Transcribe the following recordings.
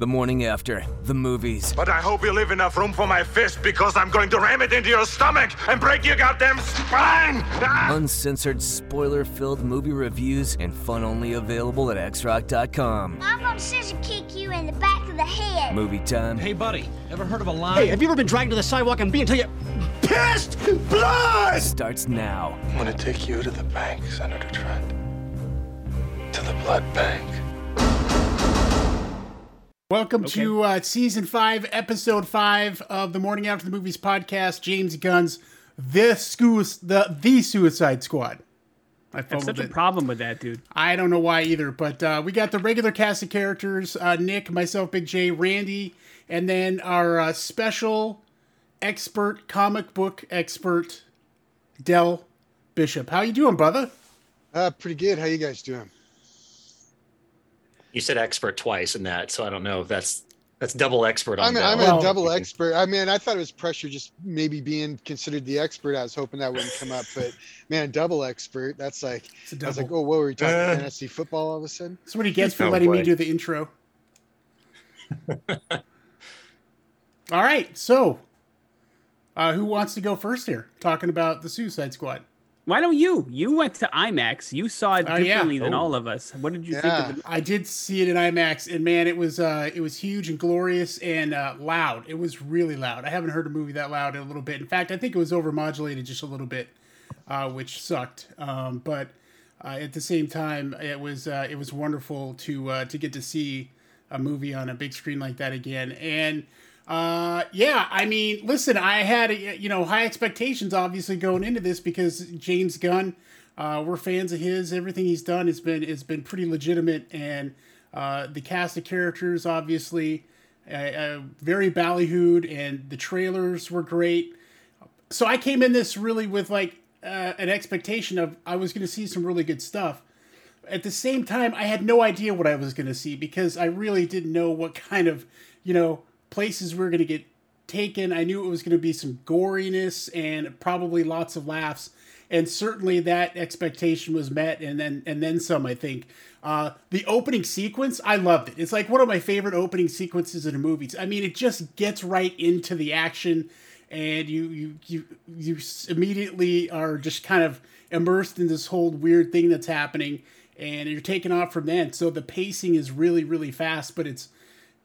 The morning after, the movies. But I hope you leave enough room for my fist because I'm going to ram it into your stomach and break your goddamn spine! Ah! Uncensored, spoiler filled movie reviews and fun only available at xrock.com. I'm gonna scissor kick you in the back of the head. Movie time Hey, buddy, ever heard of a line? Hey, have you ever been dragged to the sidewalk and beat until you pissed blood? starts now. I'm gonna take you to the bank, Senator Trent. To the blood bank. Welcome to uh, season five, episode five of the Morning After the Movies podcast. James Gunn's the Scu- the the Suicide Squad. I I have fumbled such a it. problem with that, dude. I don't know why either, but uh, we got the regular cast of characters: uh, Nick, myself, Big J, Randy, and then our uh, special expert, comic book expert, Dell Bishop. How you doing, brother? Uh, pretty good. How you guys doing? You said expert twice in that, so I don't know if that's that's double expert on I'm, that. I'm Well- a double expert. I mean, I thought it was pressure just maybe being considered the expert. I was hoping that wouldn't come up, but man, double expert. That's like, It's a I was like, oh, what were we talking Uh. fantasy football all of a sudden? That's what he gets for Oh, letting me do the intro. All right, so uh, who wants to go first here? Talking about the Suicide Squad. Why don't you? You went to IMAX. You saw it Oh, yeah. differently than Oh. all of us. What did you Yeah. think of the I did see it in IMAX, and man, it was uh, it was huge and glorious and uh, loud. It was really loud. I haven't heard a movie that loud in a little bit. In fact, I think it was overmodulated just a little bit, uh, which sucked. Um, but uh, at the same time, it was uh, it was wonderful to uh, to get to see a movie on a big screen like that again. And uh, yeah, I mean, listen, I had you know high expectations obviously going into this because James Gunn. Uh, we're fans of his. Everything he's done has been has been pretty legitimate, and uh, the cast of characters obviously uh, uh, very ballyhooed, and the trailers were great. So I came in this really with like uh, an expectation of I was going to see some really good stuff. At the same time, I had no idea what I was going to see because I really didn't know what kind of you know places we were going to get taken. I knew it was going to be some goriness and probably lots of laughs, and certainly that expectation was met, and then and then some. I think uh, the opening sequence, I loved it. It's like one of my favorite opening sequences in a movie. I mean, it just gets right into the action, and you you you you immediately are just kind of immersed in this whole weird thing that's happening, and you're taken off from then. So the pacing is really really fast, but it's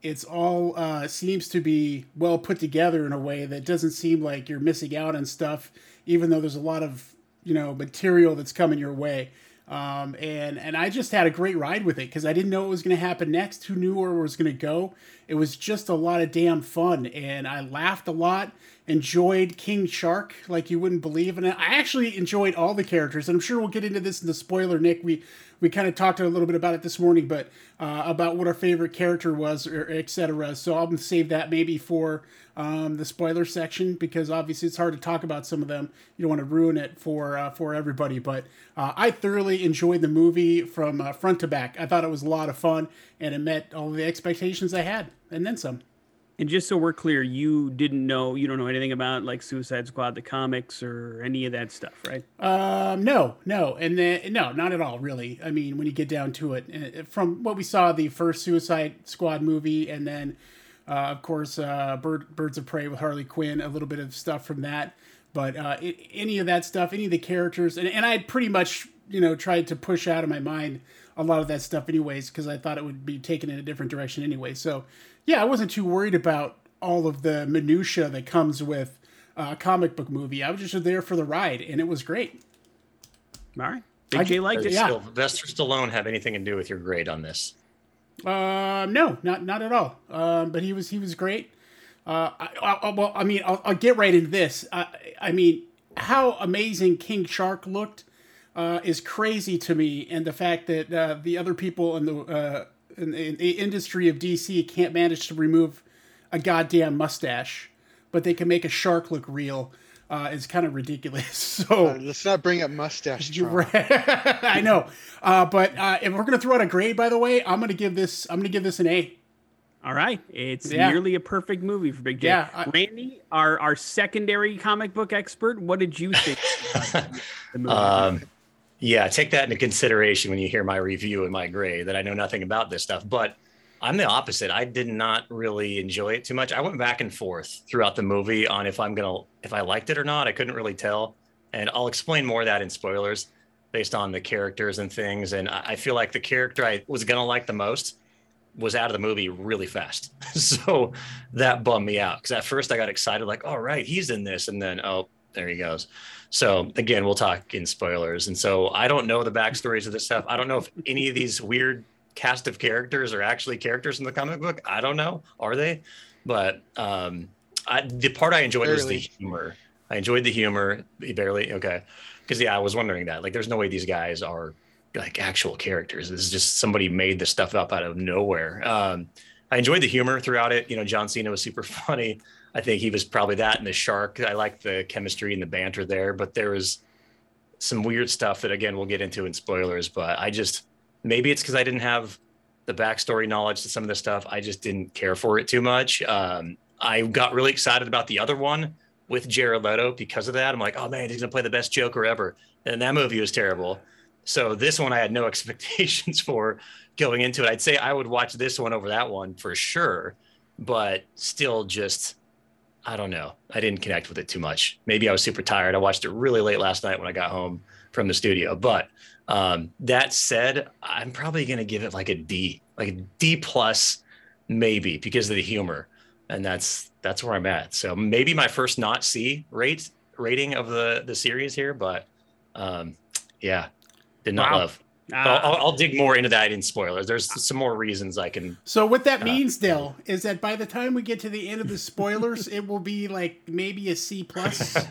it's all uh, seems to be well put together in a way that doesn't seem like you're missing out on stuff, even though there's a lot of you know material that's coming your way. Um, and and I just had a great ride with it because I didn't know what was going to happen next. Who knew where it was going to go? It was just a lot of damn fun, and I laughed a lot. Enjoyed King Shark like you wouldn't believe, and I actually enjoyed all the characters. And I'm sure we'll get into this in the spoiler, Nick. We we kind of talked a little bit about it this morning, but uh, about what our favorite character was, or etc. So I'll save that maybe for um, the spoiler section because obviously it's hard to talk about some of them. You don't want to ruin it for uh, for everybody. But uh, I thoroughly enjoyed the movie from uh, front to back. I thought it was a lot of fun, and it met all the expectations I had, and then some. And just so we're clear, you didn't know, you don't know anything about like Suicide Squad, the comics, or any of that stuff, right? Um, no, no, and then no, not at all, really. I mean, when you get down to it, uh, from what we saw the first Suicide Squad movie, and then, uh, of course, uh, Bird, Birds of Prey with Harley Quinn, a little bit of stuff from that. But uh, any of that stuff, any of the characters, and, and I pretty much, you know, tried to push out of my mind a lot of that stuff, anyways, because I thought it would be taken in a different direction anyway. So, yeah, I wasn't too worried about all of the minutia that comes with uh, a comic book movie. I was just there for the ride, and it was great. All right. Big I- J liked Does it. yeah. Sylvester Stallone have anything to do with your grade on this? Uh, no, not not at all. Um, but he was he was great. Uh, I, I, well, I mean, I'll, I'll get right into this. I, I mean, how amazing King Shark looked uh, is crazy to me, and the fact that uh, the other people in the uh, in, in the industry of DC can't manage to remove a goddamn mustache, but they can make a shark look real uh, is kind of ridiculous. So. Uh, let's not bring up mustache trauma. I know, uh, but uh, if we're gonna throw out a grade, by the way, I'm gonna give this. I'm gonna give this an A. All right. It's Yeah. nearly a perfect movie for Big J. Yeah, I- Randy, our, our secondary comic book expert, what did you think about the movie? Um, yeah, take that into consideration when you hear my review and my grade that I know nothing about this stuff. But I'm the opposite. I did not really enjoy it too much. I went back and forth throughout the movie on if I'm gonna if I liked it or not. I couldn't really tell, and I'll explain more of that in spoilers based on the characters and things. And I feel like the character I was gonna like the most was out of the movie really fast. so that bummed me out because at first I got excited, like, all right, he's in this, and then oh, there he goes. So again, we'll talk in spoilers. And so I don't know the backstories of this stuff. I don't know if any of these weird cast of characters are actually characters in the comic book. I don't know. Are they? But um, I, the part I enjoyed was the humor. I enjoyed the humor. Barely okay. Because yeah, I was wondering that. Like, there's no way these guys are like actual characters. This is just somebody made this stuff up out of nowhere. Um, I enjoyed the humor throughout it. You know, John Cena was super funny. I think he was probably that and the shark. I like the chemistry and the banter there, but there was some weird stuff that again we'll get into in spoilers. But I just maybe it's because I didn't have the backstory knowledge to some of this stuff. I just didn't care for it too much. Um, I got really excited about the other one with Jared Leto because of that. I'm like, oh man, he's gonna play the best Joker ever. And that movie was terrible. So this one I had no expectations for going into it. I'd say I would watch this one over that one for sure, but still just I don't know. I didn't connect with it too much. Maybe I was super tired. I watched it really late last night when I got home from the studio. But um, that said, I'm probably going to give it like a D, like a D plus, maybe because of the humor, and that's that's where I'm at. So maybe my first not C rate rating of the the series here, but um, yeah, did not Wow. love. But Ah. I'll, I'll, I'll dig more into that in spoilers. There's some more reasons I can. So what that means, Dill, is that by the time we get to the end of the spoilers, it will be like maybe a C plus,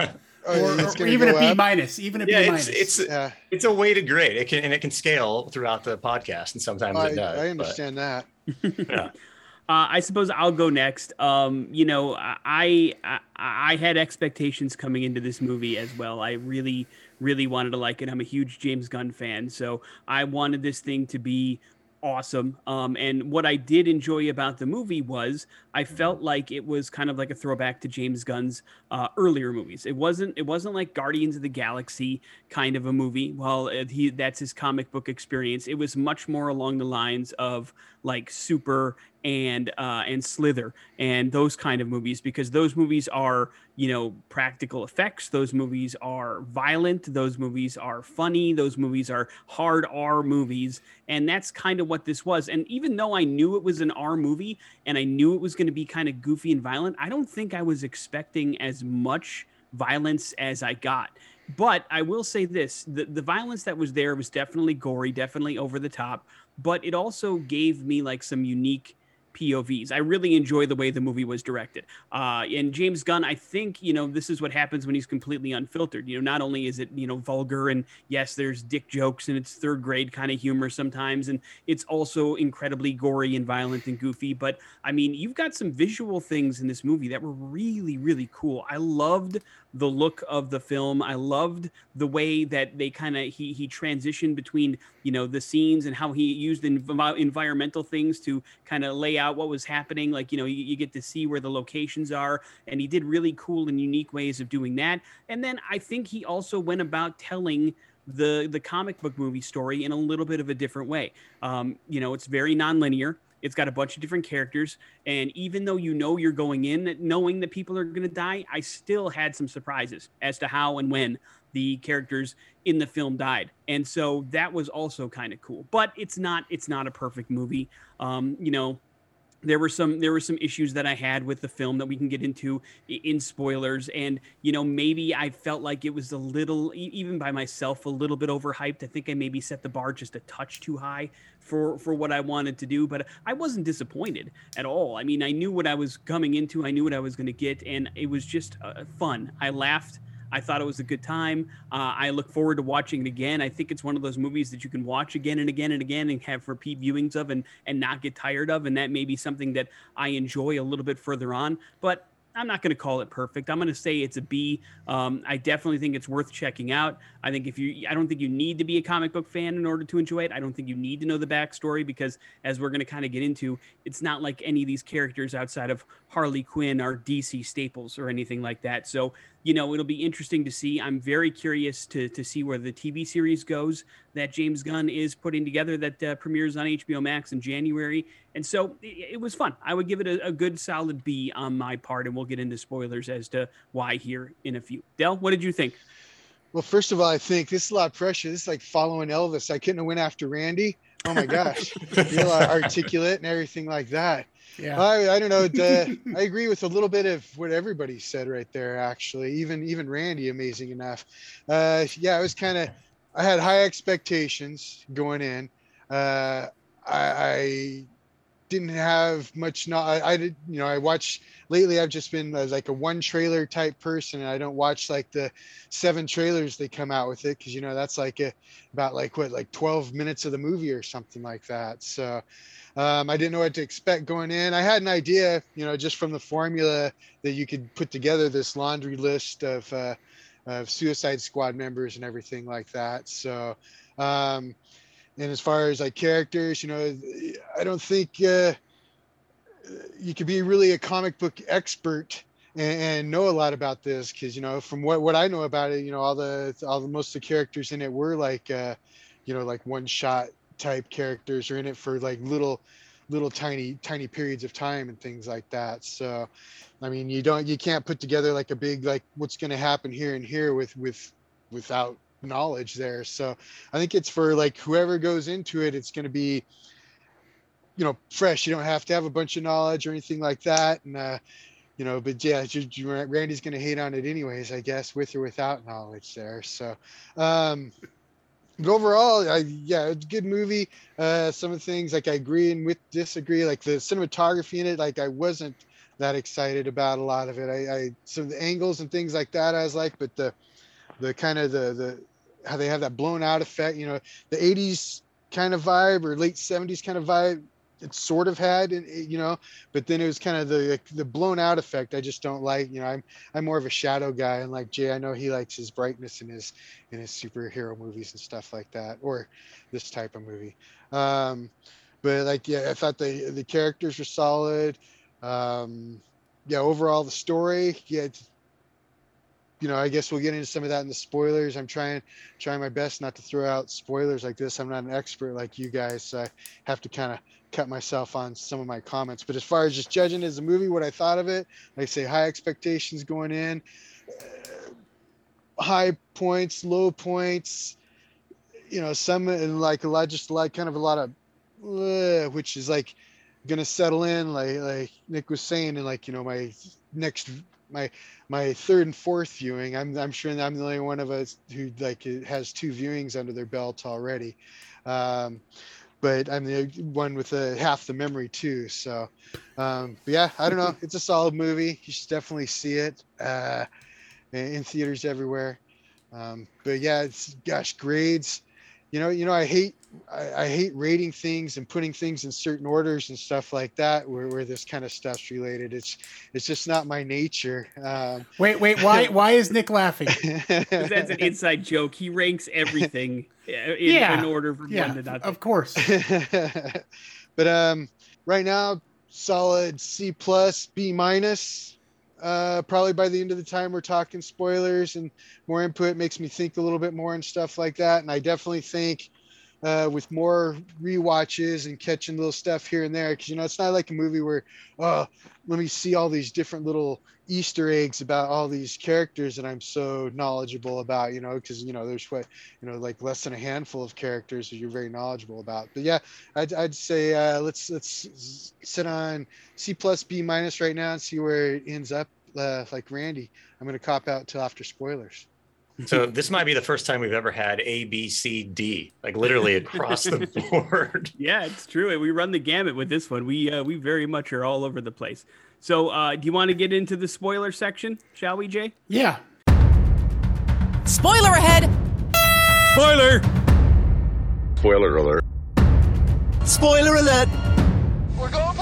Oh, or, or even a go B up? minus, even a B Yeah, minus. it's it's Yeah, it's a weighted grade. It can and it can scale throughout the podcast, and sometimes I, it does. I but- understand that. yeah. Uh, I suppose I'll go next. Um, you know, I, I I had expectations coming into this movie as well. I really really wanted to like it. I'm a huge James Gunn fan, so I wanted this thing to be awesome. Um, and what I did enjoy about the movie was I felt like it was kind of like a throwback to James Gunn's uh, earlier movies. It wasn't it wasn't like Guardians of the Galaxy kind of a movie. Well, uh, he that's his comic book experience. It was much more along the lines of like Super and uh, and Slither and those kind of movies because those movies are you know practical effects. Those movies are violent. Those movies are funny. Those movies are hard R movies, and that's kind of what this was. And even though I knew it was an R movie and I knew it was going to be kind of goofy and violent, I don't think I was expecting as much violence as I got. But I will say this the, the violence that was there was definitely gory, definitely over the top, but it also gave me like some unique POVs. I really enjoy the way the movie was directed. Uh, and James Gunn, I think, you know, this is what happens when he's completely unfiltered. You know, not only is it, you know, vulgar and yes, there's dick jokes and it's third grade kind of humor sometimes. And it's also incredibly gory and violent and goofy. But I mean, you've got some visual things in this movie that were really, really cool. I loved the look of the film. I loved the way that they kind of he he transitioned between you know the scenes and how he used env- environmental things to kind of lay out what was happening. Like you know you, you get to see where the locations are, and he did really cool and unique ways of doing that. And then I think he also went about telling the the comic book movie story in a little bit of a different way. Um, you know, it's very nonlinear. It's got a bunch of different characters, and even though you know you're going in knowing that people are going to die, I still had some surprises as to how and when the characters in the film died, and so that was also kind of cool. But it's not it's not a perfect movie. Um, you know, there were some there were some issues that I had with the film that we can get into in spoilers. And you know maybe I felt like it was a little even by myself a little bit overhyped. I think I maybe set the bar just a touch too high for for what I wanted to do but I wasn't disappointed at all. I mean I knew what I was coming into. I knew what I was going to get and it was just uh, fun. I laughed I thought it was a good time. Uh, I look forward to watching it again. I think it's one of those movies that you can watch again and again and again and have repeat viewings of and and not get tired of. And that may be something that I enjoy a little bit further on. But I'm not going to call it perfect. I'm going to say it's a B. Um, I definitely think it's worth checking out. I think if you, I don't think you need to be a comic book fan in order to enjoy it. I don't think you need to know the backstory because, as we're going to kind of get into, it's not like any of these characters outside of Harley Quinn are DC staples or anything like that. So, you know, it'll be interesting to see. I'm very curious to to see where the TV series goes that James Gunn is putting together that uh, premieres on HBO Max in January. And so it, it was fun. I would give it a, a, good solid B on my part, and we'll get into spoilers as to why here in a few. Dell, what did you think? Well, first of all, I think this is a lot of pressure. This is like following Elvis. I couldn't have went after Randy. Oh my gosh, feel articulate and everything like that. Yeah. I, I don't know. The, I agree with a little bit of what everybody said right there. Actually, even even Randy, amazing enough. Uh, yeah, I was kind of. I had high expectations going in. Uh, I, I didn't have much. Not I, I did. You know, I watch lately. I've just been like a one trailer type person, and I don't watch like the seven trailers they come out with it because you know that's like a, about like what like twelve minutes of the movie or something like that. So um, I didn't know what to expect going in. I had an idea, you know, just from the formula that you could put together this laundry list of, uh, of Suicide Squad members and everything like that. So, um, and as far as like characters, you know, I don't think uh, you could be really a comic book expert and, and know a lot about this because you know from what what I know about it, you know, all the all the most of the characters in it were like, uh, you know, like one shot type characters are in it for like little little tiny tiny periods of time and things like that. So i mean you don't you can't put together like a big like what's going to happen here and here with with without knowledge there so i think it's for like whoever goes into it it's going to be you know fresh you don't have to have a bunch of knowledge or anything like that and uh you know but yeah randy's going to hate on it anyways i guess with or without knowledge there so um but overall, I, yeah, it's a good movie. Uh, some of the things like I agree and with disagree, like the cinematography in it, like I wasn't that excited about a lot of it. I, I some of the angles and things like that I was like, but the the kind of the the how they have that blown out effect, you know, the 80s kind of vibe or late 70s kind of vibe it sort of had, and you know, but then it was kind of the the blown out effect. I just don't like, you know, I'm I'm more of a shadow guy, and like Jay, I know he likes his brightness in his in his superhero movies and stuff like that, or this type of movie. Um, but like, yeah, I thought the the characters were solid. Um, yeah, overall the story, yeah, you know, I guess we'll get into some of that in the spoilers. I'm trying trying my best not to throw out spoilers like this. I'm not an expert like you guys, so I have to kind of cut myself on some of my comments. But as far as just judging as a movie, what I thought of it, I say, high expectations going in, uh, high points, low points, you know, some and like a lot, just like kind of a lot of, uh, which is like gonna settle in, like like Nick was saying, and like you know my next my my third and fourth viewing. I'm I'm sure I'm the only one of us who like has two viewings under their belt already. Um, but I'm the one with the half the memory too. So, um, but yeah, I don't know. It's a solid movie. You should definitely see it uh, in theaters everywhere. Um, but yeah, it's gosh, grades. You know, you know, I hate I, I, hate rating things and putting things in certain orders and stuff like that where, where this kind of stuff's related. It's it's just not my nature. Um, wait wait why why is nick laughing? That's an inside joke. He ranks everything in, yeah. in order from yeah, one to nothing. of course. But um right now solid c plus b minus uh, probably by the end of the time we're talking spoilers and more input makes me think a little bit more and stuff like that. And i definitely think uh, with more re-watches and catching little stuff here and there. Because you know, it's not like a movie where, oh, let me see all these different little Easter eggs about all these characters that I'm so knowledgeable about. You know, because you know, there's what you know, like less than a handful of characters that you're very knowledgeable about. But yeah, I'd, I'd say uh, let's let's sit on C plus B minus right now and see where it ends up. Uh, like Randy, I'm going to cop out till after spoilers. So this might be the first time we've ever had A, B, C, D, like literally across the board. Yeah, it's true. We run the gamut with this one. We uh, we very much are all over the place. So, uh, do you want to get into the spoiler section, shall we, Jay? Yeah. Spoiler ahead. Spoiler. Spoiler alert. Spoiler alert. We're going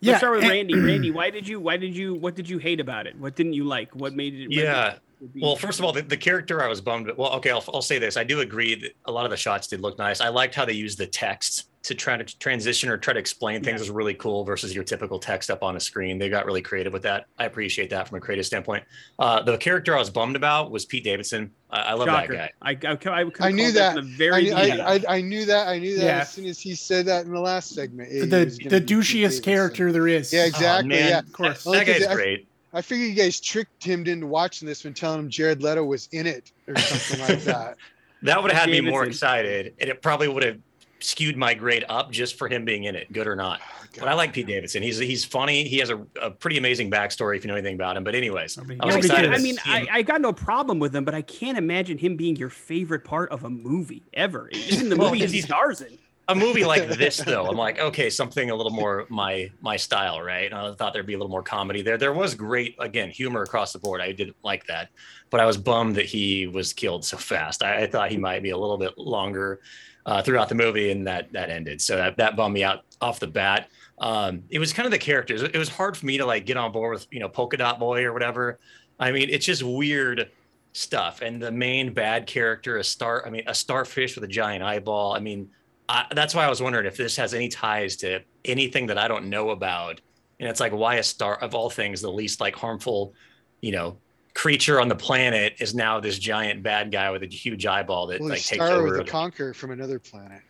Yeah, Let's start with and, Randy. Randy, why did you? Why did you? What did you hate about it? What didn't you like? What made it? Yeah. well, first of all, the, the, character I was bummed. Well, okay, I'll, I'll say this. I do agree that a lot of the shots did look nice. I liked how they used the text to try to transition or try to explain things Yeah. was really cool versus your typical text up on a screen. They got really creative with that. I appreciate that from a creative standpoint. Uh, the character I was bummed about was Pete Davidson. I, I love Shocker. that guy. I, I, I, I knew that. From the very I. I, I, I knew that. I knew that Yeah. as soon as he said that in the last segment. it the was the douchiest character there is. Yeah, exactly. man. yeah, of course. Only That 'cause guy's I- great. I figured you guys tricked him into watching this when telling him Jared Leto was in it or something like that. That would have had me more excited, and it probably would have skewed my grade up just for him being in it, good or not. But I like Pete Davidson. He's he's funny. He has a, a pretty amazing backstory if you know anything about him. But anyways, I was excited. cares. I mean. I, I got no problem with him, but I can't imagine him being your favorite part of a movie ever. Even the Well, movie because he he's- stars in. a movie like this though i'm like okay something a little more my my style right i thought there'd be a little more comedy there there was great again humor across the board i didn't like that but i was bummed that he was killed so fast i, I thought he might be a little bit longer uh, throughout the movie and that that ended. So that that bummed me out off the bat. Um it was kind of the characters. It was hard for me to like get on board with you know polka dot boy or whatever. I mean it's just weird stuff. And the main bad character a star i mean a starfish with a giant eyeball. I mean I, that's why I was wondering if this has any ties to anything that I don't know about. And it's like, why a star of all things, the least like harmful, you know, creature on the planet is now this giant bad guy with a huge eyeball that Well, like he takes started with over. a conqueror from another planet.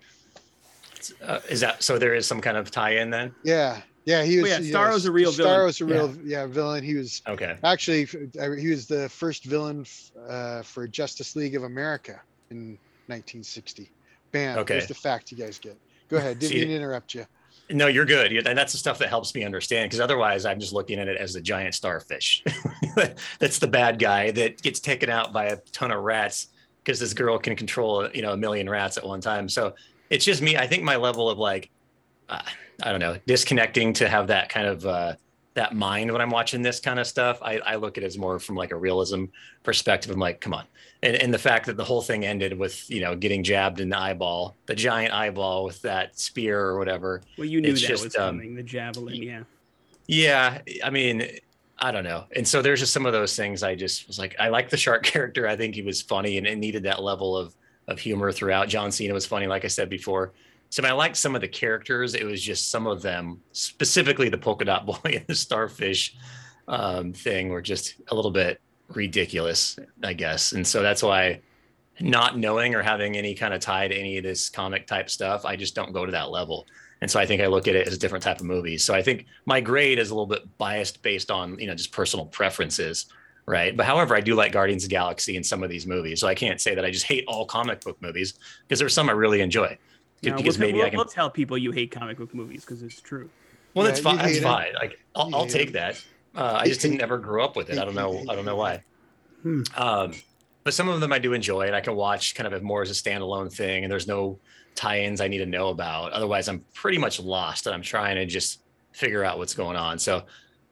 uh, is that so? There is some kind of tie-in then. Yeah, yeah, he Oh, was. yeah, Starro's a real villain. Starro's a real, yeah. villain. He was Okay. actually he was the first villain f- uh, for Justice League of America in 1960. Bam. Okay. There's the fact you guys get. Go ahead. Didn't See- mean to interrupt you. No, you're good. And that's the stuff that helps me understand because otherwise I'm just looking at it as the giant starfish. that's the bad guy that gets taken out by a ton of rats because this girl can control, you know, a million rats at one time. So it's just me. I think my level of like, uh, I don't know, disconnecting to have that kind of, uh, that mind when I'm watching this kind of stuff. I, I look at it as more from like a realism perspective. I'm like, come on. And, and the fact that the whole thing ended with, you know, getting jabbed in the eyeball, the giant eyeball with that spear or whatever. Well, you knew that just, was um, coming. The javelin, yeah. Yeah, I mean, I don't know. And so there's just some of those things I just was like, I like the shark character. I think he was funny and it needed that level of of humor throughout. John Cena was funny, like I said before. So I liked some of the characters. It was just some of them, specifically the polka dot boy and the starfish um, thing, were just a little bit ridiculous, I guess. And so that's why not knowing or having any kind of tie to any of this comic type stuff, I just don't go to that level. And so I think I look at it as a different type of movie. So I think my grade is a little bit biased based on, you know, just personal preferences. Right. But however, I do like Guardians of Galaxy in some of these movies. So I can't say that I just hate all comic book movies because there's some I really enjoy. No, because we'll, maybe we'll, I can. we'll tell people you hate comic book movies because it's true. Well, Yeah, that's fine. That's hate 'em. fine. Like I'll, You I'll hate take 'em. that. Uh, I just didn't ever grow up with it. I don't know. I don't know why. Um, but some of them I do enjoy, and I can watch kind of more as a standalone thing. And there's no tie-ins I need to know about. Otherwise, I'm pretty much lost, and I'm trying to just figure out what's going on. So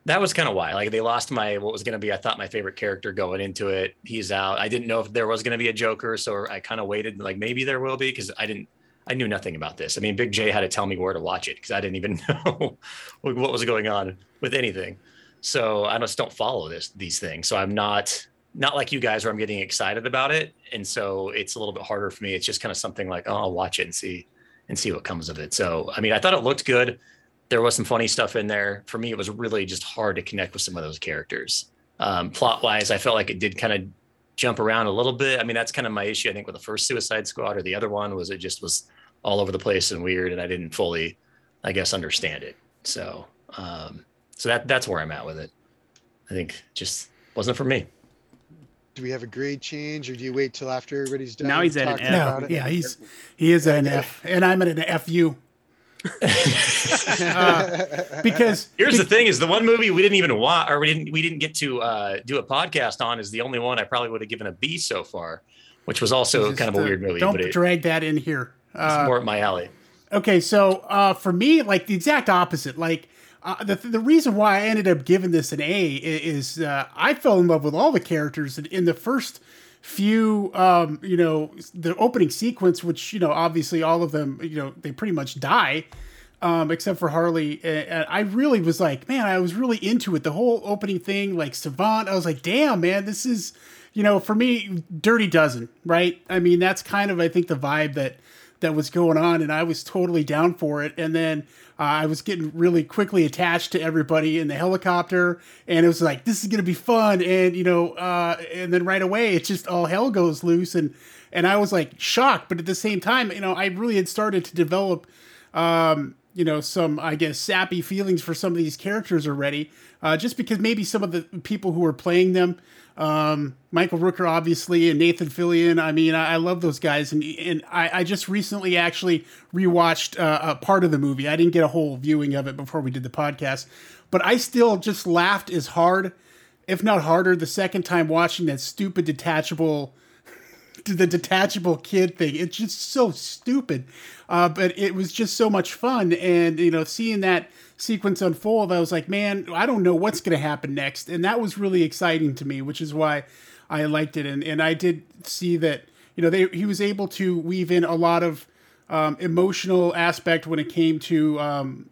that was kind of why. Like they lost my what was going to be, I thought my favorite character going into it. He's out. I didn't know if there was going to be a Joker, so I kind of waited. Like maybe there will be because I didn't. I knew nothing about this. I mean, Big J had to tell me where to watch it because I didn't even know what was going on with anything. So I just don't follow this these things. So I'm not not like you guys where I'm getting excited about it, and so it's a little bit harder for me. It's just kind of something like, oh, I'll watch it and see and see what comes of it. So I mean, I thought it looked good. There was some funny stuff in there. For me, it was really just hard to connect with some of those characters. Um, plot wise, I felt like it did kind of jump around a little bit. I mean, that's kind of my issue. I think with the first Suicide Squad or the other one was it just was all over the place and weird, and I didn't fully, I guess, understand it. So, um, so that that's where I'm at with it. I think just wasn't for me. Do we have a grade change, or do you wait till after everybody's done? Now he's at an F. No, yeah, he's he is at an F, and I'm at an FU. Uh, because Here's the thing: is the one movie we didn't even watch, or we didn't we didn't get to uh, do a podcast on, is the only one I probably would have given a B so far, which was also kind of a weird movie, Don't but it, drag that in here. It's Uh, more up my alley. Okay, so uh, for me, like the exact opposite. Like uh, the the reason why I ended up giving this an A is uh, I fell in love with all the characters in, in the first few. Um, you know, the opening sequence, which you know, obviously all of them, you know, they pretty much die. Um, except for Harley, and I really was like, man, I was really into it. The whole opening thing, like Savant, I was like, damn, man, this is, you know, for me, Dirty Dozen, right? I mean, that's kind of, I think, the vibe that that was going on, and I was totally down for it. And then uh, I was getting really quickly attached to everybody in the helicopter, and it was like this is gonna be fun. And you know, uh, and then right away it's just all hell goes loose, and and I was like shocked, but at the same time, you know, I really had started to develop. Um, you know some i guess sappy feelings for some of these characters already uh, just because maybe some of the people who are playing them um, michael rooker obviously and nathan fillion i mean i, I love those guys and, and I, I just recently actually rewatched uh, a part of the movie i didn't get a whole viewing of it before we did the podcast but i still just laughed as hard if not harder the second time watching that stupid detachable the detachable kid thing. It's just so stupid, uh, but it was just so much fun. And you know, seeing that sequence unfold, I was like, man, I don't know what's going to happen next, and that was really exciting to me, which is why I liked it. And and I did see that you know they he was able to weave in a lot of um, emotional aspect when it came to um,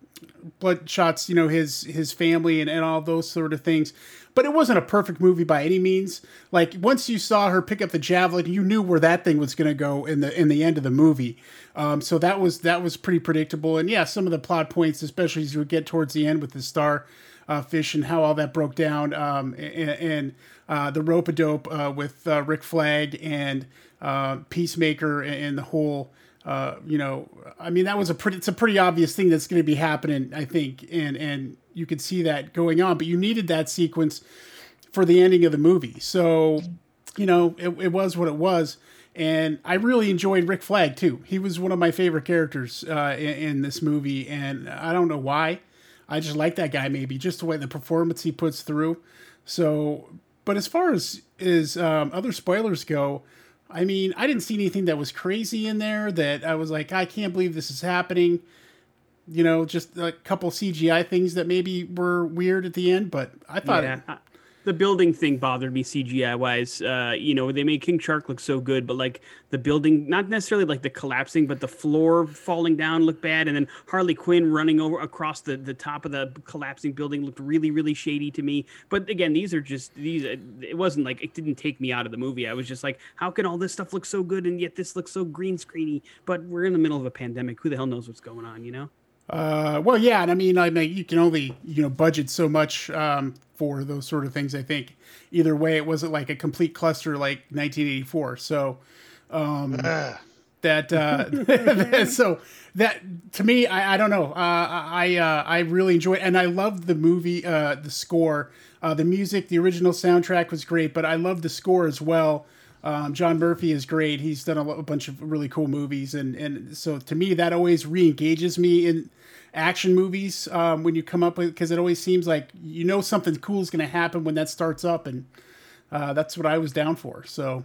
Bloodsport's, you know, his his family and, and all those sort of things but it wasn't a perfect movie by any means. Like once you saw her pick up the javelin, you knew where that thing was going to go in the in the end of the movie. Um, so that was that was pretty predictable. And yeah, some of the plot points, especially as you get towards the end with the star uh, fish and how all that broke down, um, and, and uh, the rope a dope uh, with uh, Rick Flag and uh, Peacemaker and the whole. Uh, you know, I mean, that was a pretty, it's a pretty obvious thing that's going to be happening, I think. And, and you could see that going on, but you needed that sequence for the ending of the movie. So, you know, it, it was what it was. And I really enjoyed Rick Flag too. He was one of my favorite characters uh, in, in this movie, and I don't know why. I just like that guy, maybe just the way the performance he puts through. So, but as far as is um, other spoilers go, I mean, I didn't see anything that was crazy in there that I was like, I can't believe this is happening you know, just a couple CGI things that maybe were weird at the end, but I thought yeah. it, the building thing bothered me CGI wise. Uh, you know, they made King Shark look so good, but like the building, not necessarily like the collapsing, but the floor falling down looked bad, and then Harley Quinn running over across the the top of the collapsing building looked really really shady to me. But again, these are just these. It wasn't like it didn't take me out of the movie. I was just like, how can all this stuff look so good and yet this looks so green screeny? But we're in the middle of a pandemic. Who the hell knows what's going on? You know. Uh, well, yeah, and I mean, I mean, you can only you know budget so much um, for those sort of things. I think either way, it wasn't like a complete cluster like 1984. So um, that uh, so that to me, I, I don't know. Uh, I uh, I really enjoyed, and I loved the movie, uh, the score, uh, the music, the original soundtrack was great, but I love the score as well. Um, John Murphy is great. He's done a, a, bunch of really cool movies, and and so to me that always re-engages me in action movies um, when you come up with because it always seems like you know something cool is going to happen when that starts up, and uh, that's what I was down for. So.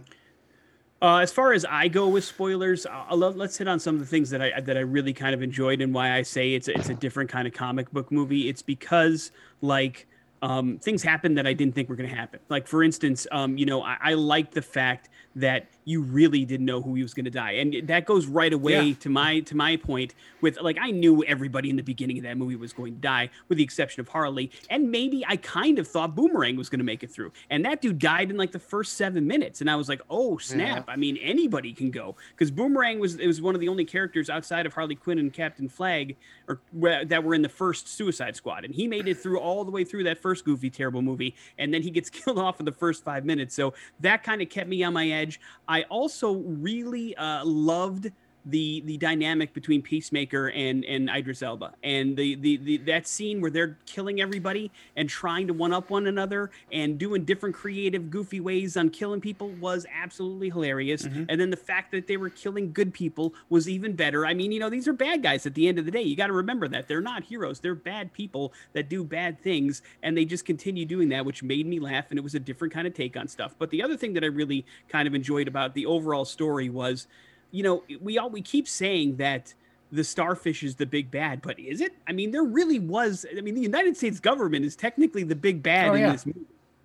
Uh, as far as I go with spoilers, let's hit on some of the things that I that I really kind of enjoyed and why I say it's a, it's a different kind of comic book movie. It's because like um, things happen that I didn't think were going to happen. Like for instance, um, you know, I, I like the fact that you really didn't know who he was going to die. And that goes right away yeah. to my to my point with like i knew everybody in the beginning of that movie was going to die with the exception of harley. And maybe i kind of thought boomerang was going to make it through. And that dude died in like the first seven minutes. And i was like oh snap. Yeah. i mean anybody can go. Because boomerang was it was one of the only characters outside of harley quinn and captain flag or that were in the first suicide squad. And he made it through all the way through that first goofy terrible movie. And then he gets killed off in the first five minutes. So that kind of kept me on my edge I also really uh, loved the the dynamic between Peacemaker and and Idris Elba. And the, the the that scene where they're killing everybody and trying to one up one another and doing different creative goofy ways on killing people was absolutely hilarious. Mm-hmm. and then the fact that they were killing good people was even better. I mean you know these are bad guys at the end of the day. You got to remember that. They're not heroes. They're bad people that do bad things and they just continue doing that which made me laugh and it was a different kind of take on stuff. But the other thing that I really kind of enjoyed about the overall story was you know, we all we keep saying that the starfish is the big bad, but is it? I mean, there really was. I mean, the United States government is technically the big bad oh, in yeah. this movie.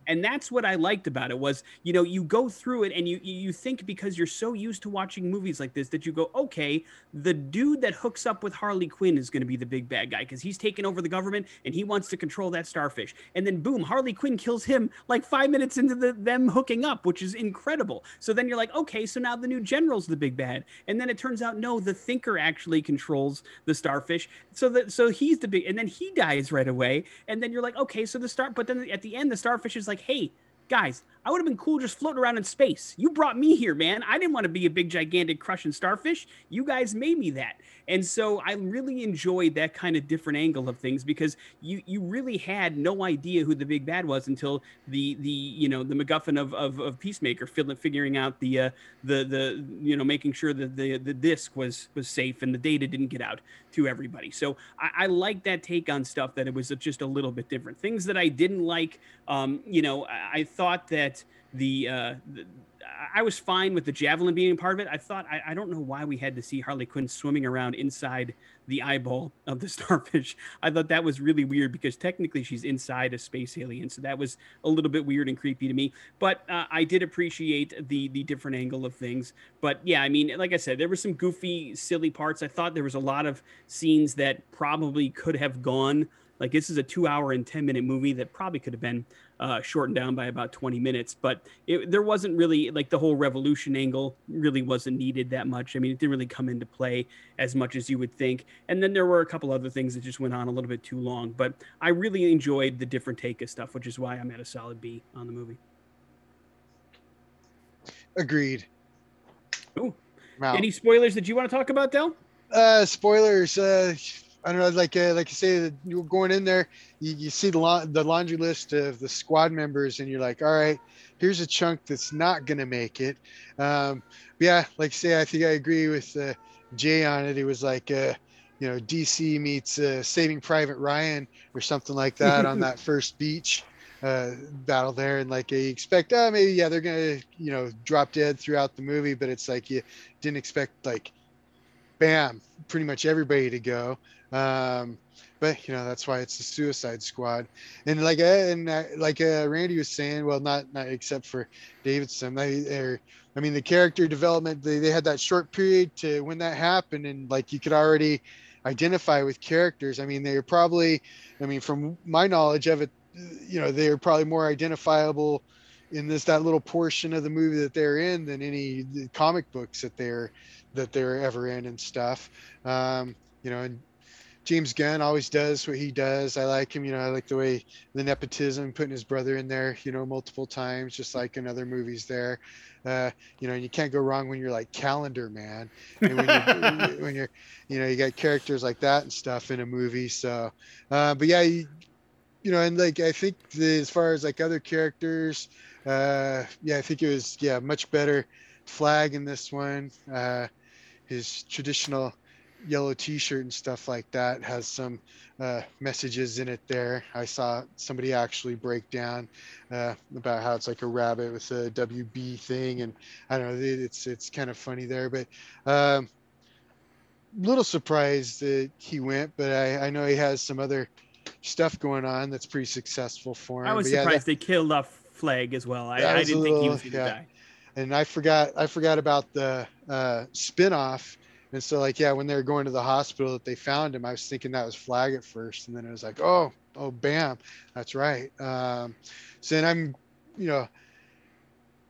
And that's what I liked about it was you know you go through it and you you think because you're so used to watching movies like this that you go okay the dude that hooks up with Harley Quinn is going to be the big bad guy because he's taken over the government and he wants to control that starfish. And then boom Harley Quinn kills him like five minutes into the, them hooking up which is incredible. So then you're like okay so now the new general's the big bad. And then it turns out no the thinker actually controls the starfish. So that so he's the big and then he dies right away. And then you're like okay so the star but then at the end the starfish is like hey guys, I would have been cool just floating around in space. You brought me here, man. I didn't want to be a big, gigantic, crushing starfish. You guys made me that. And so I really enjoyed that kind of different angle of things because you you really had no idea who the big bad was until the the you know the MacGuffin of of, of Peacemaker figuring out the uh, the the you know making sure that the the disc was was safe and the data didn't get out to everybody. So I, I like that take on stuff that it was just a little bit different. Things that I didn't like, um, you know, I, I thought that the, uh, the I was fine with the javelin being part of it. I thought I, I, don't know why we had to see Harley Quinn swimming around inside the eyeball of the starfish. I thought that was really weird because technically she's inside a space alien, so that was a little bit weird and creepy to me. But uh, I did appreciate the the different angle of things. But yeah, I mean, like I said, there were some goofy, silly parts. I thought there was a lot of scenes that probably could have gone like this is a two hour and 10 minute movie that probably could have been uh, shortened down by about 20 minutes. But it, there wasn't really like the whole revolution angle really wasn't needed that much. I mean, it didn't really come into play as much as you would think. And then there were a couple other things that just went on a little bit too long. But I really enjoyed the different take of stuff, which is why I'm at a solid B on the movie. Agreed. Ooh. Wow. Any spoilers that you want to talk about, Dell? Uh, spoilers. Uh, I don't know, like uh, like you say, you're going in there, you, you see the la- the laundry list of the squad members, and you're like, all right, here's a chunk that's not gonna make it. Um, yeah, like say, I think I agree with uh, Jay on it. It was like, uh, you know, DC meets uh, Saving Private Ryan or something like that on that first beach uh, battle there, and like you expect, uh, maybe yeah, they're gonna you know drop dead throughout the movie, but it's like you didn't expect like, bam, pretty much everybody to go. Um, but you know that's why it's the Suicide Squad, and like uh, and uh, like uh, Randy was saying, well, not not except for Davidson. They, I mean, the character development they, they had that short period to when that happened, and like you could already identify with characters. I mean, they are probably, I mean, from my knowledge of it, you know, they are probably more identifiable in this that little portion of the movie that they're in than any comic books that they're that they're ever in and stuff. Um, you know, and James Gunn always does what he does. I like him, you know, I like the way the nepotism, putting his brother in there, you know, multiple times, just like in other movies there. Uh, you know, and you can't go wrong when you're like Calendar Man. when, you're, when you're, you know, you got characters like that and stuff in a movie. So, uh, but yeah, you, you know, and like I think the, as far as like other characters, uh, yeah, I think it was yeah much better flag in this one. Uh, his traditional yellow t-shirt and stuff like that has some uh, messages in it there. I saw somebody actually break down uh, about how it's like a rabbit with a wb thing and i don't know it's it's kind of funny there but um little surprised that he went but i i know he has some other stuff going on that's pretty successful for him i was but surprised yeah, that, they killed off flag as well. I, I didn't little, think he was gonna yeah. die. And i forgot i forgot about the uh spin-off and so like yeah, when they were going to the hospital that they found him, I was thinking that was Flag at first, and then it was like, oh, oh, bam, that's right. Um, so then I'm, you know,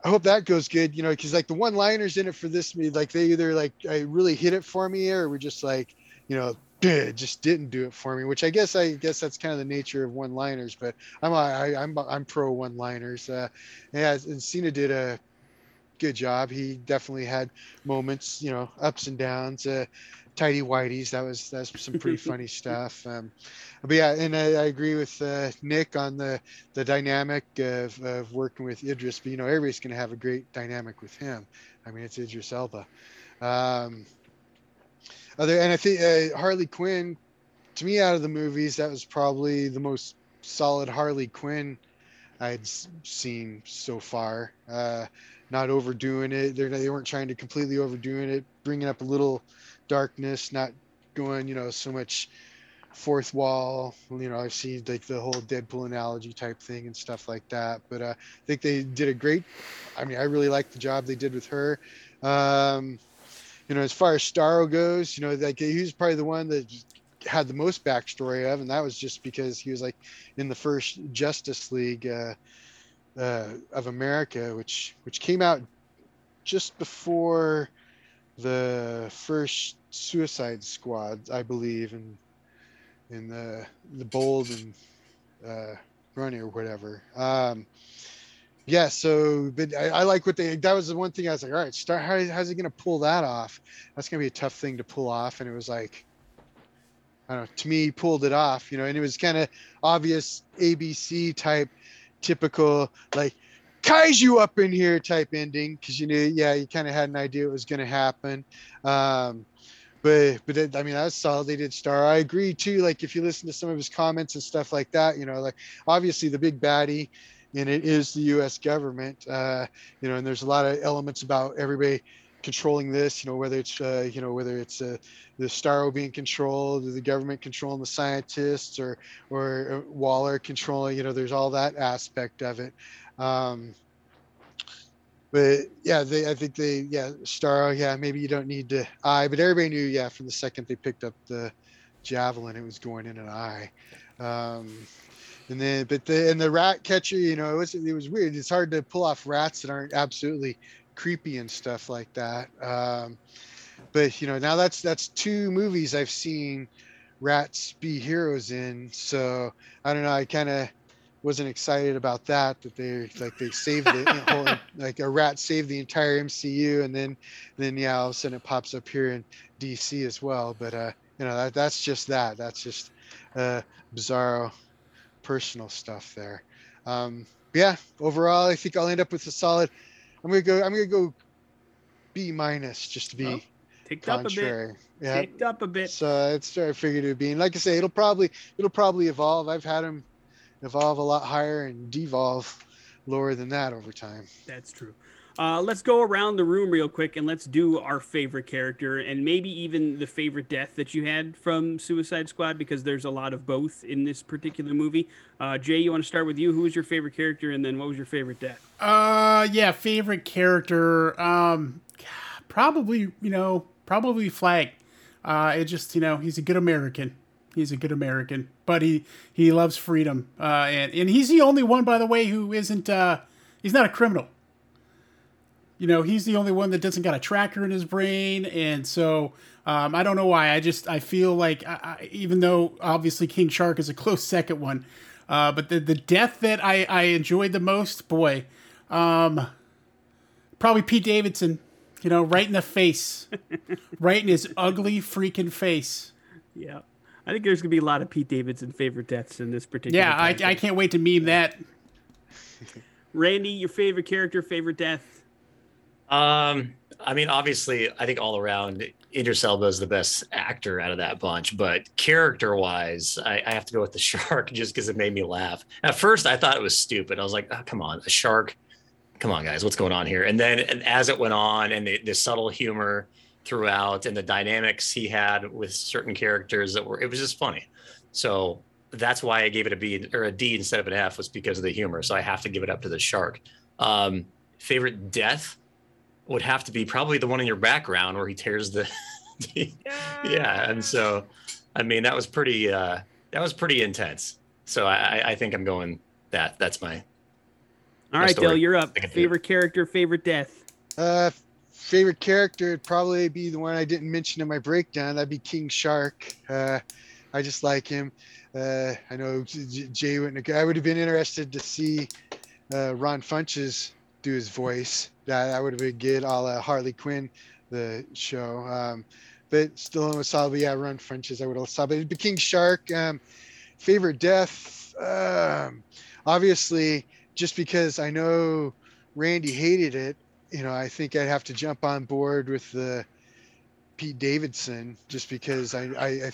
I hope that goes good, you know, because like the one-liners in it for this me, like they either like I really hit it for me, or we're just like, you know, just didn't do it for me. Which I guess I guess that's kind of the nature of one-liners, but I'm I, I'm I'm pro one-liners. Uh, yeah, and Cena did a good job. He definitely had moments, you know, ups and downs. Uh, tidy whiteys, that was that's some pretty funny stuff. Um, but yeah, and I, I agree with uh, Nick on the the dynamic of, of working with Idris. But you know, everybody's going to have a great dynamic with him. I mean, it's Idris Elba. Um, other and I think uh, Harley Quinn, to me, out of the movies, that was probably the most solid Harley Quinn I'd seen so far. Uh, not overdoing it. They're, they weren't trying to completely overdoing it, bringing up a little darkness, not going, you know, so much fourth wall. You know, I've seen like the whole Deadpool analogy type thing and stuff like that. But uh, I think they did a great. I mean, I really like the job they did with her. Um, you know, as far as Starro goes, you know, like he was probably the one that had the most backstory of, and that was just because he was like in the first Justice League uh, uh, of America, which which came out just before the first Suicide Squad, I believe, and in the the bold and uh, running or whatever. Um, yeah, so but I, I, like what they. That was the one thing I was like, all right, start. How, how's he gonna pull that off? That's gonna be a tough thing to pull off. And it was like, I don't know. To me, he pulled it off, you know, and it was kind of obvious ABC type, typical like kaiju up in here type ending because you knew, yeah, you kind of had an idea it was gonna happen. Um, but but it, I mean that's solid. They did Star. I agree too. Like if you listen to some of his comments and stuff like that, you know, like obviously the big baddie, and it is the U.S. government. Uh, you know, and there's a lot of elements about everybody controlling this. You know, whether it's uh, you know whether it's uh, the Starro being controlled, the government controlling the scientists, or or uh, Waller controlling. You know, there's all that aspect of it. Um, but yeah, they I think they yeah Starro yeah maybe you don't need to eye, but everybody knew yeah from the second they picked up the javelin it was going in an eye. Um, and then but the and the rat catcher you know it was it was weird. It's hard to pull off rats that aren't absolutely creepy and stuff like that. Um, but you know now that's that's two movies I've seen rats be heroes in. So I don't know. I kind of wasn't excited about that that they like they saved it whole, like a rat saved the entire MCU and then then yeah all of a sudden it pops up here in DC as well but uh you know that that's just that that's just uh bizarro personal stuff there um yeah overall I think I'll end up with a solid I'm gonna go I'm gonna go B minus just to be oh, ticked contrary. up a bit yeah ticked up a bit so it's I figured it would be and like I say it'll probably it'll probably evolve I've had them evolve a lot higher and devolve lower than that over time. That's true. Uh, let's go around the room real quick and let's do our favorite character and maybe even the favorite death that you had from Suicide Squad because there's a lot of both in this particular movie. Uh, Jay, you want to start with you? Who was your favorite character and then what was your favorite death? Uh, yeah, favorite character. Um, probably you know probably Flag. Uh, it just you know he's a good American. He's a good American, but he he loves freedom, uh, and and he's the only one, by the way, who isn't. Uh, he's not a criminal. You know, he's the only one that doesn't got a tracker in his brain, and so um, I don't know why. I just I feel like I, I, even though obviously King Shark is a close second one, uh, but the the death that I I enjoyed the most, boy, um, probably Pete Davidson. You know, right in the face, right in his ugly freaking face. Yeah. I think there's gonna be a lot of Pete Davidson favorite deaths in this particular. Yeah, I, I, can't wait to meme that. Randy, your favorite character, favorite death? Um, I mean, obviously, I think all around Idris Elba is the best actor out of that bunch, but character-wise, I, I have to go with the shark just because it made me laugh. At first, I thought it was stupid. I was like, oh, "Come on, a shark! Come on, guys, what's going on here?" And then, and as it went on, and the, the subtle humor throughout and the dynamics he had with certain characters that were it was just funny. So that's why I gave it a B or a D instead of an F was because of the humor. So I have to give it up to the shark. Um, favorite death would have to be probably the one in your background where he tears the, the yeah. And so, I mean, that was pretty, uh, that was pretty intense. So I, I think I'm going that that's my, all right, Dale, you're up. Favorite character, favorite death. Uh, favorite character would probably be the one I didn't mention in my breakdown. That'd be King Shark. Uh, I just like him. Uh, I know Jay wouldn't. I would have been interested to see uh, Ron Funches do his voice. That that would have been good. All uh, Harley Quinn, the show. Um, but still with solid. Yeah, Ron Funches. I would have saw. But King Shark. Um, favorite death. Um, obviously, just because I know Randy hated it, you know, I think I'd have to jump on board with the Pete Davidson just because I, I, I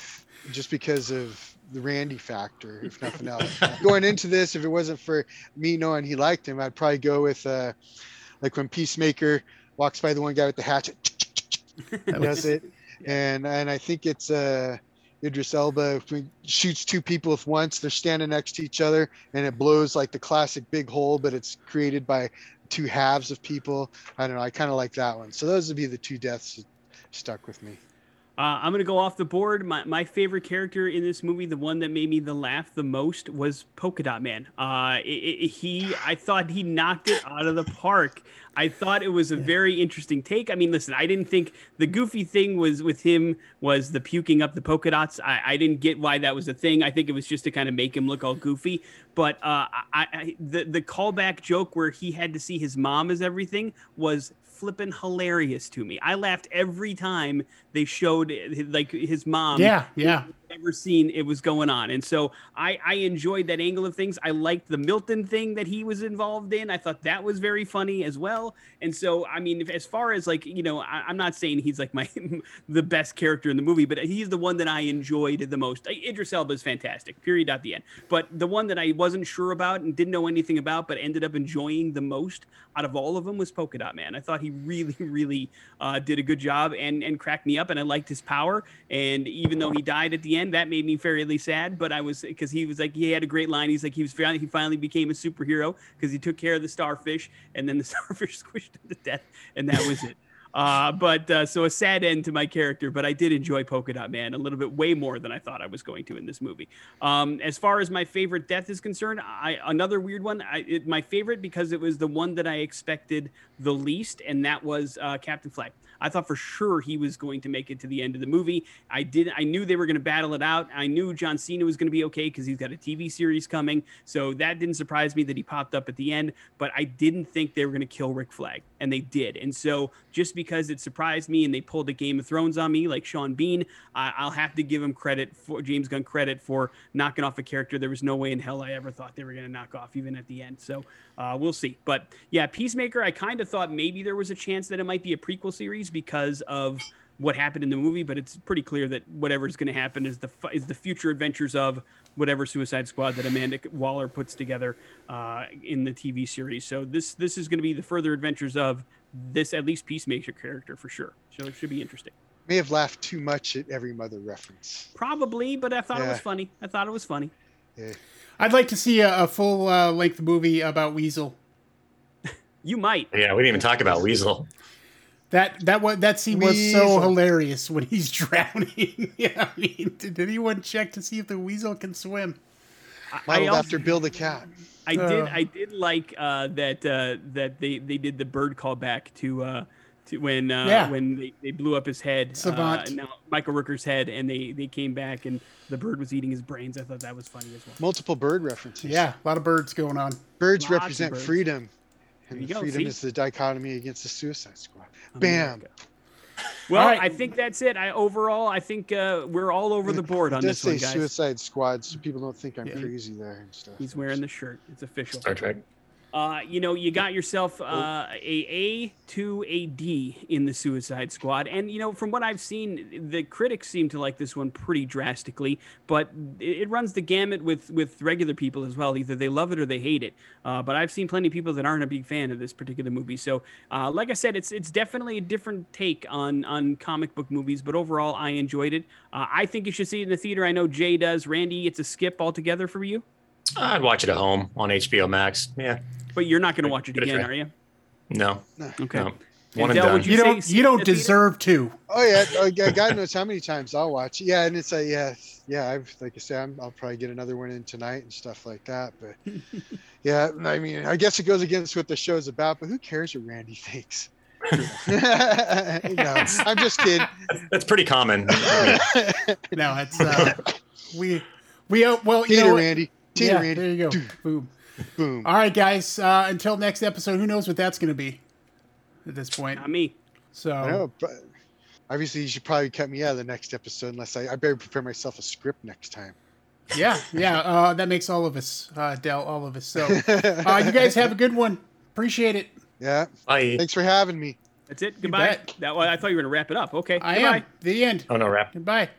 just because of the Randy factor, if nothing else. Going into this, if it wasn't for me knowing he liked him, I'd probably go with uh, like when Peacemaker walks by the one guy with the hatchet, does it, and and I think it's uh Idris Elba shoots two people at once. They're standing next to each other, and it blows like the classic big hole, but it's created by two halves of people. I don't know. I kind of like that one. So those would be the two deaths that stuck with me. Uh, I'm gonna go off the board. My, my favorite character in this movie, the one that made me the laugh the most, was Polka Dot Man. Uh, it, it, he, I thought he knocked it out of the park. I thought it was a very interesting take. I mean, listen, I didn't think the goofy thing was with him was the puking up the polka dots. I, I didn't get why that was a thing. I think it was just to kind of make him look all goofy. But uh, I, I, the the callback joke where he had to see his mom as everything was flipping hilarious to me. I laughed every time they showed like his mom. Yeah, yeah. Ever seen it was going on, and so I I enjoyed that angle of things. I liked the Milton thing that he was involved in. I thought that was very funny as well. And so I mean, if, as far as like you know, I, am not saying he's like my the best character in the movie, but he's the one that I enjoyed the most. Idris Elba is fantastic. Period. At the end. But the one that I wasn't sure about and didn't know anything about, but ended up enjoying the most out of all of them was Polka Dot Man. I thought he really, really uh, did a good job and and cracked me up, and I liked his power. And even though he died at the end, that made me fairly sad. But I was because he was like he had a great line. He's like he was finally he finally became a superhero because he took care of the starfish, and then the starfish squished him to death, and that was it. Uh, but uh, so a sad end to my character, but I did enjoy Polka Dot Man a little bit way more than I thought I was going to in this movie. Um, as far as my favorite death is concerned, I another weird one. I, it, my favorite because it was the one that I expected the least, and that was uh, Captain Flag. I thought for sure he was going to make it to the end of the movie. I did. I knew they were going to battle it out. I knew John Cena was going to be okay because he's got a TV series coming. So that didn't surprise me that he popped up at the end. But I didn't think they were going to kill Rick Flag, and they did. And so just because it surprised me and they pulled a Game of Thrones on me like Sean Bean, I'll have to give him credit for James Gunn credit for knocking off a character there was no way in hell I ever thought they were going to knock off even at the end. So uh, we'll see. But yeah, Peacemaker, I kind of thought maybe there was a chance that it might be a prequel series because of what happened in the movie, but it's pretty clear that whatever's going to happen is the is the future adventures of whatever Suicide Squad that Amanda Waller puts together uh, in the TV series. So this this is going to be the further adventures of this at least Peacemaker character for sure. So it should be interesting. May have laughed too much at every mother reference. Probably, but I thought yeah. it was funny. I thought it was funny. Yeah. I'd like to see a, a full uh, length movie about Weasel. you might. Yeah, we didn't even talk about Weasel. That that what that scene was so hilarious when he's drowning. yeah, I mean, did anyone check to see if the weasel can swim? Modeled also, after Bill the cat. I uh, did. I did like uh, that. Uh, that they they did the bird call back to. Uh, to when uh, yeah. when they, they blew up his head, Savant. Uh, now Michael Rooker's head, and they they came back and the bird was eating his brains. I thought that was funny as well. Multiple bird references. Yeah, a lot of birds going on. Birds Lots represent birds. freedom, and freedom See? is the dichotomy against the Suicide Squad. Bam. Well, right. I think that's it. I overall, I think uh, we're all over the board on this one, guys. Suicide Squad, so people don't think I'm yeah. crazy there and stuff. He's wearing the shirt. It's official. Star Trek. Uh, you know, you got yourself uh, a A to a D in the Suicide Squad, and you know, from what I've seen, the critics seem to like this one pretty drastically. But it, runs the gamut with with regular people as well. Either they love it or they hate it. Uh, but I've seen plenty of people that aren't a big fan of this particular movie. So, uh, like I said, it's it's definitely a different take on on comic book movies. But overall, I enjoyed it. Uh, I think you should see it in the theater. I know Jay does. Randy, it's a skip altogether for you. I'd watch it at home on HBO Max. Yeah. But you're not going to watch it again, are you? No. Okay. No. One and, done. You, you don't. You don't deserve to. Oh yeah. Oh, God knows how many times I'll watch. Yeah, and it's like yeah, yeah. I've like I said, i will probably get another one in tonight and stuff like that. But yeah, I mean, I guess it goes against what the show's about. But who cares what Randy thinks? no, I'm just kidding. That's pretty common. no, it's uh, we we uh, well, you know, Randy. Teeter yeah, Randy. There you go. Boom. Boom. All right, guys. Uh, until next episode, who knows what that's going to be at this point? Not me. So. I know, but obviously, you should probably cut me out of the next episode unless I, I better prepare myself a script next time. Yeah, yeah. Uh, that makes all of us, uh, Dell, all of us. So, uh, you guys have a good one. Appreciate it. Yeah. Bye. Thanks for having me. That's it. Goodbye. That, well, I thought you were going to wrap it up. Okay. I Goodbye. am. The end. Oh, no, wrap. Goodbye.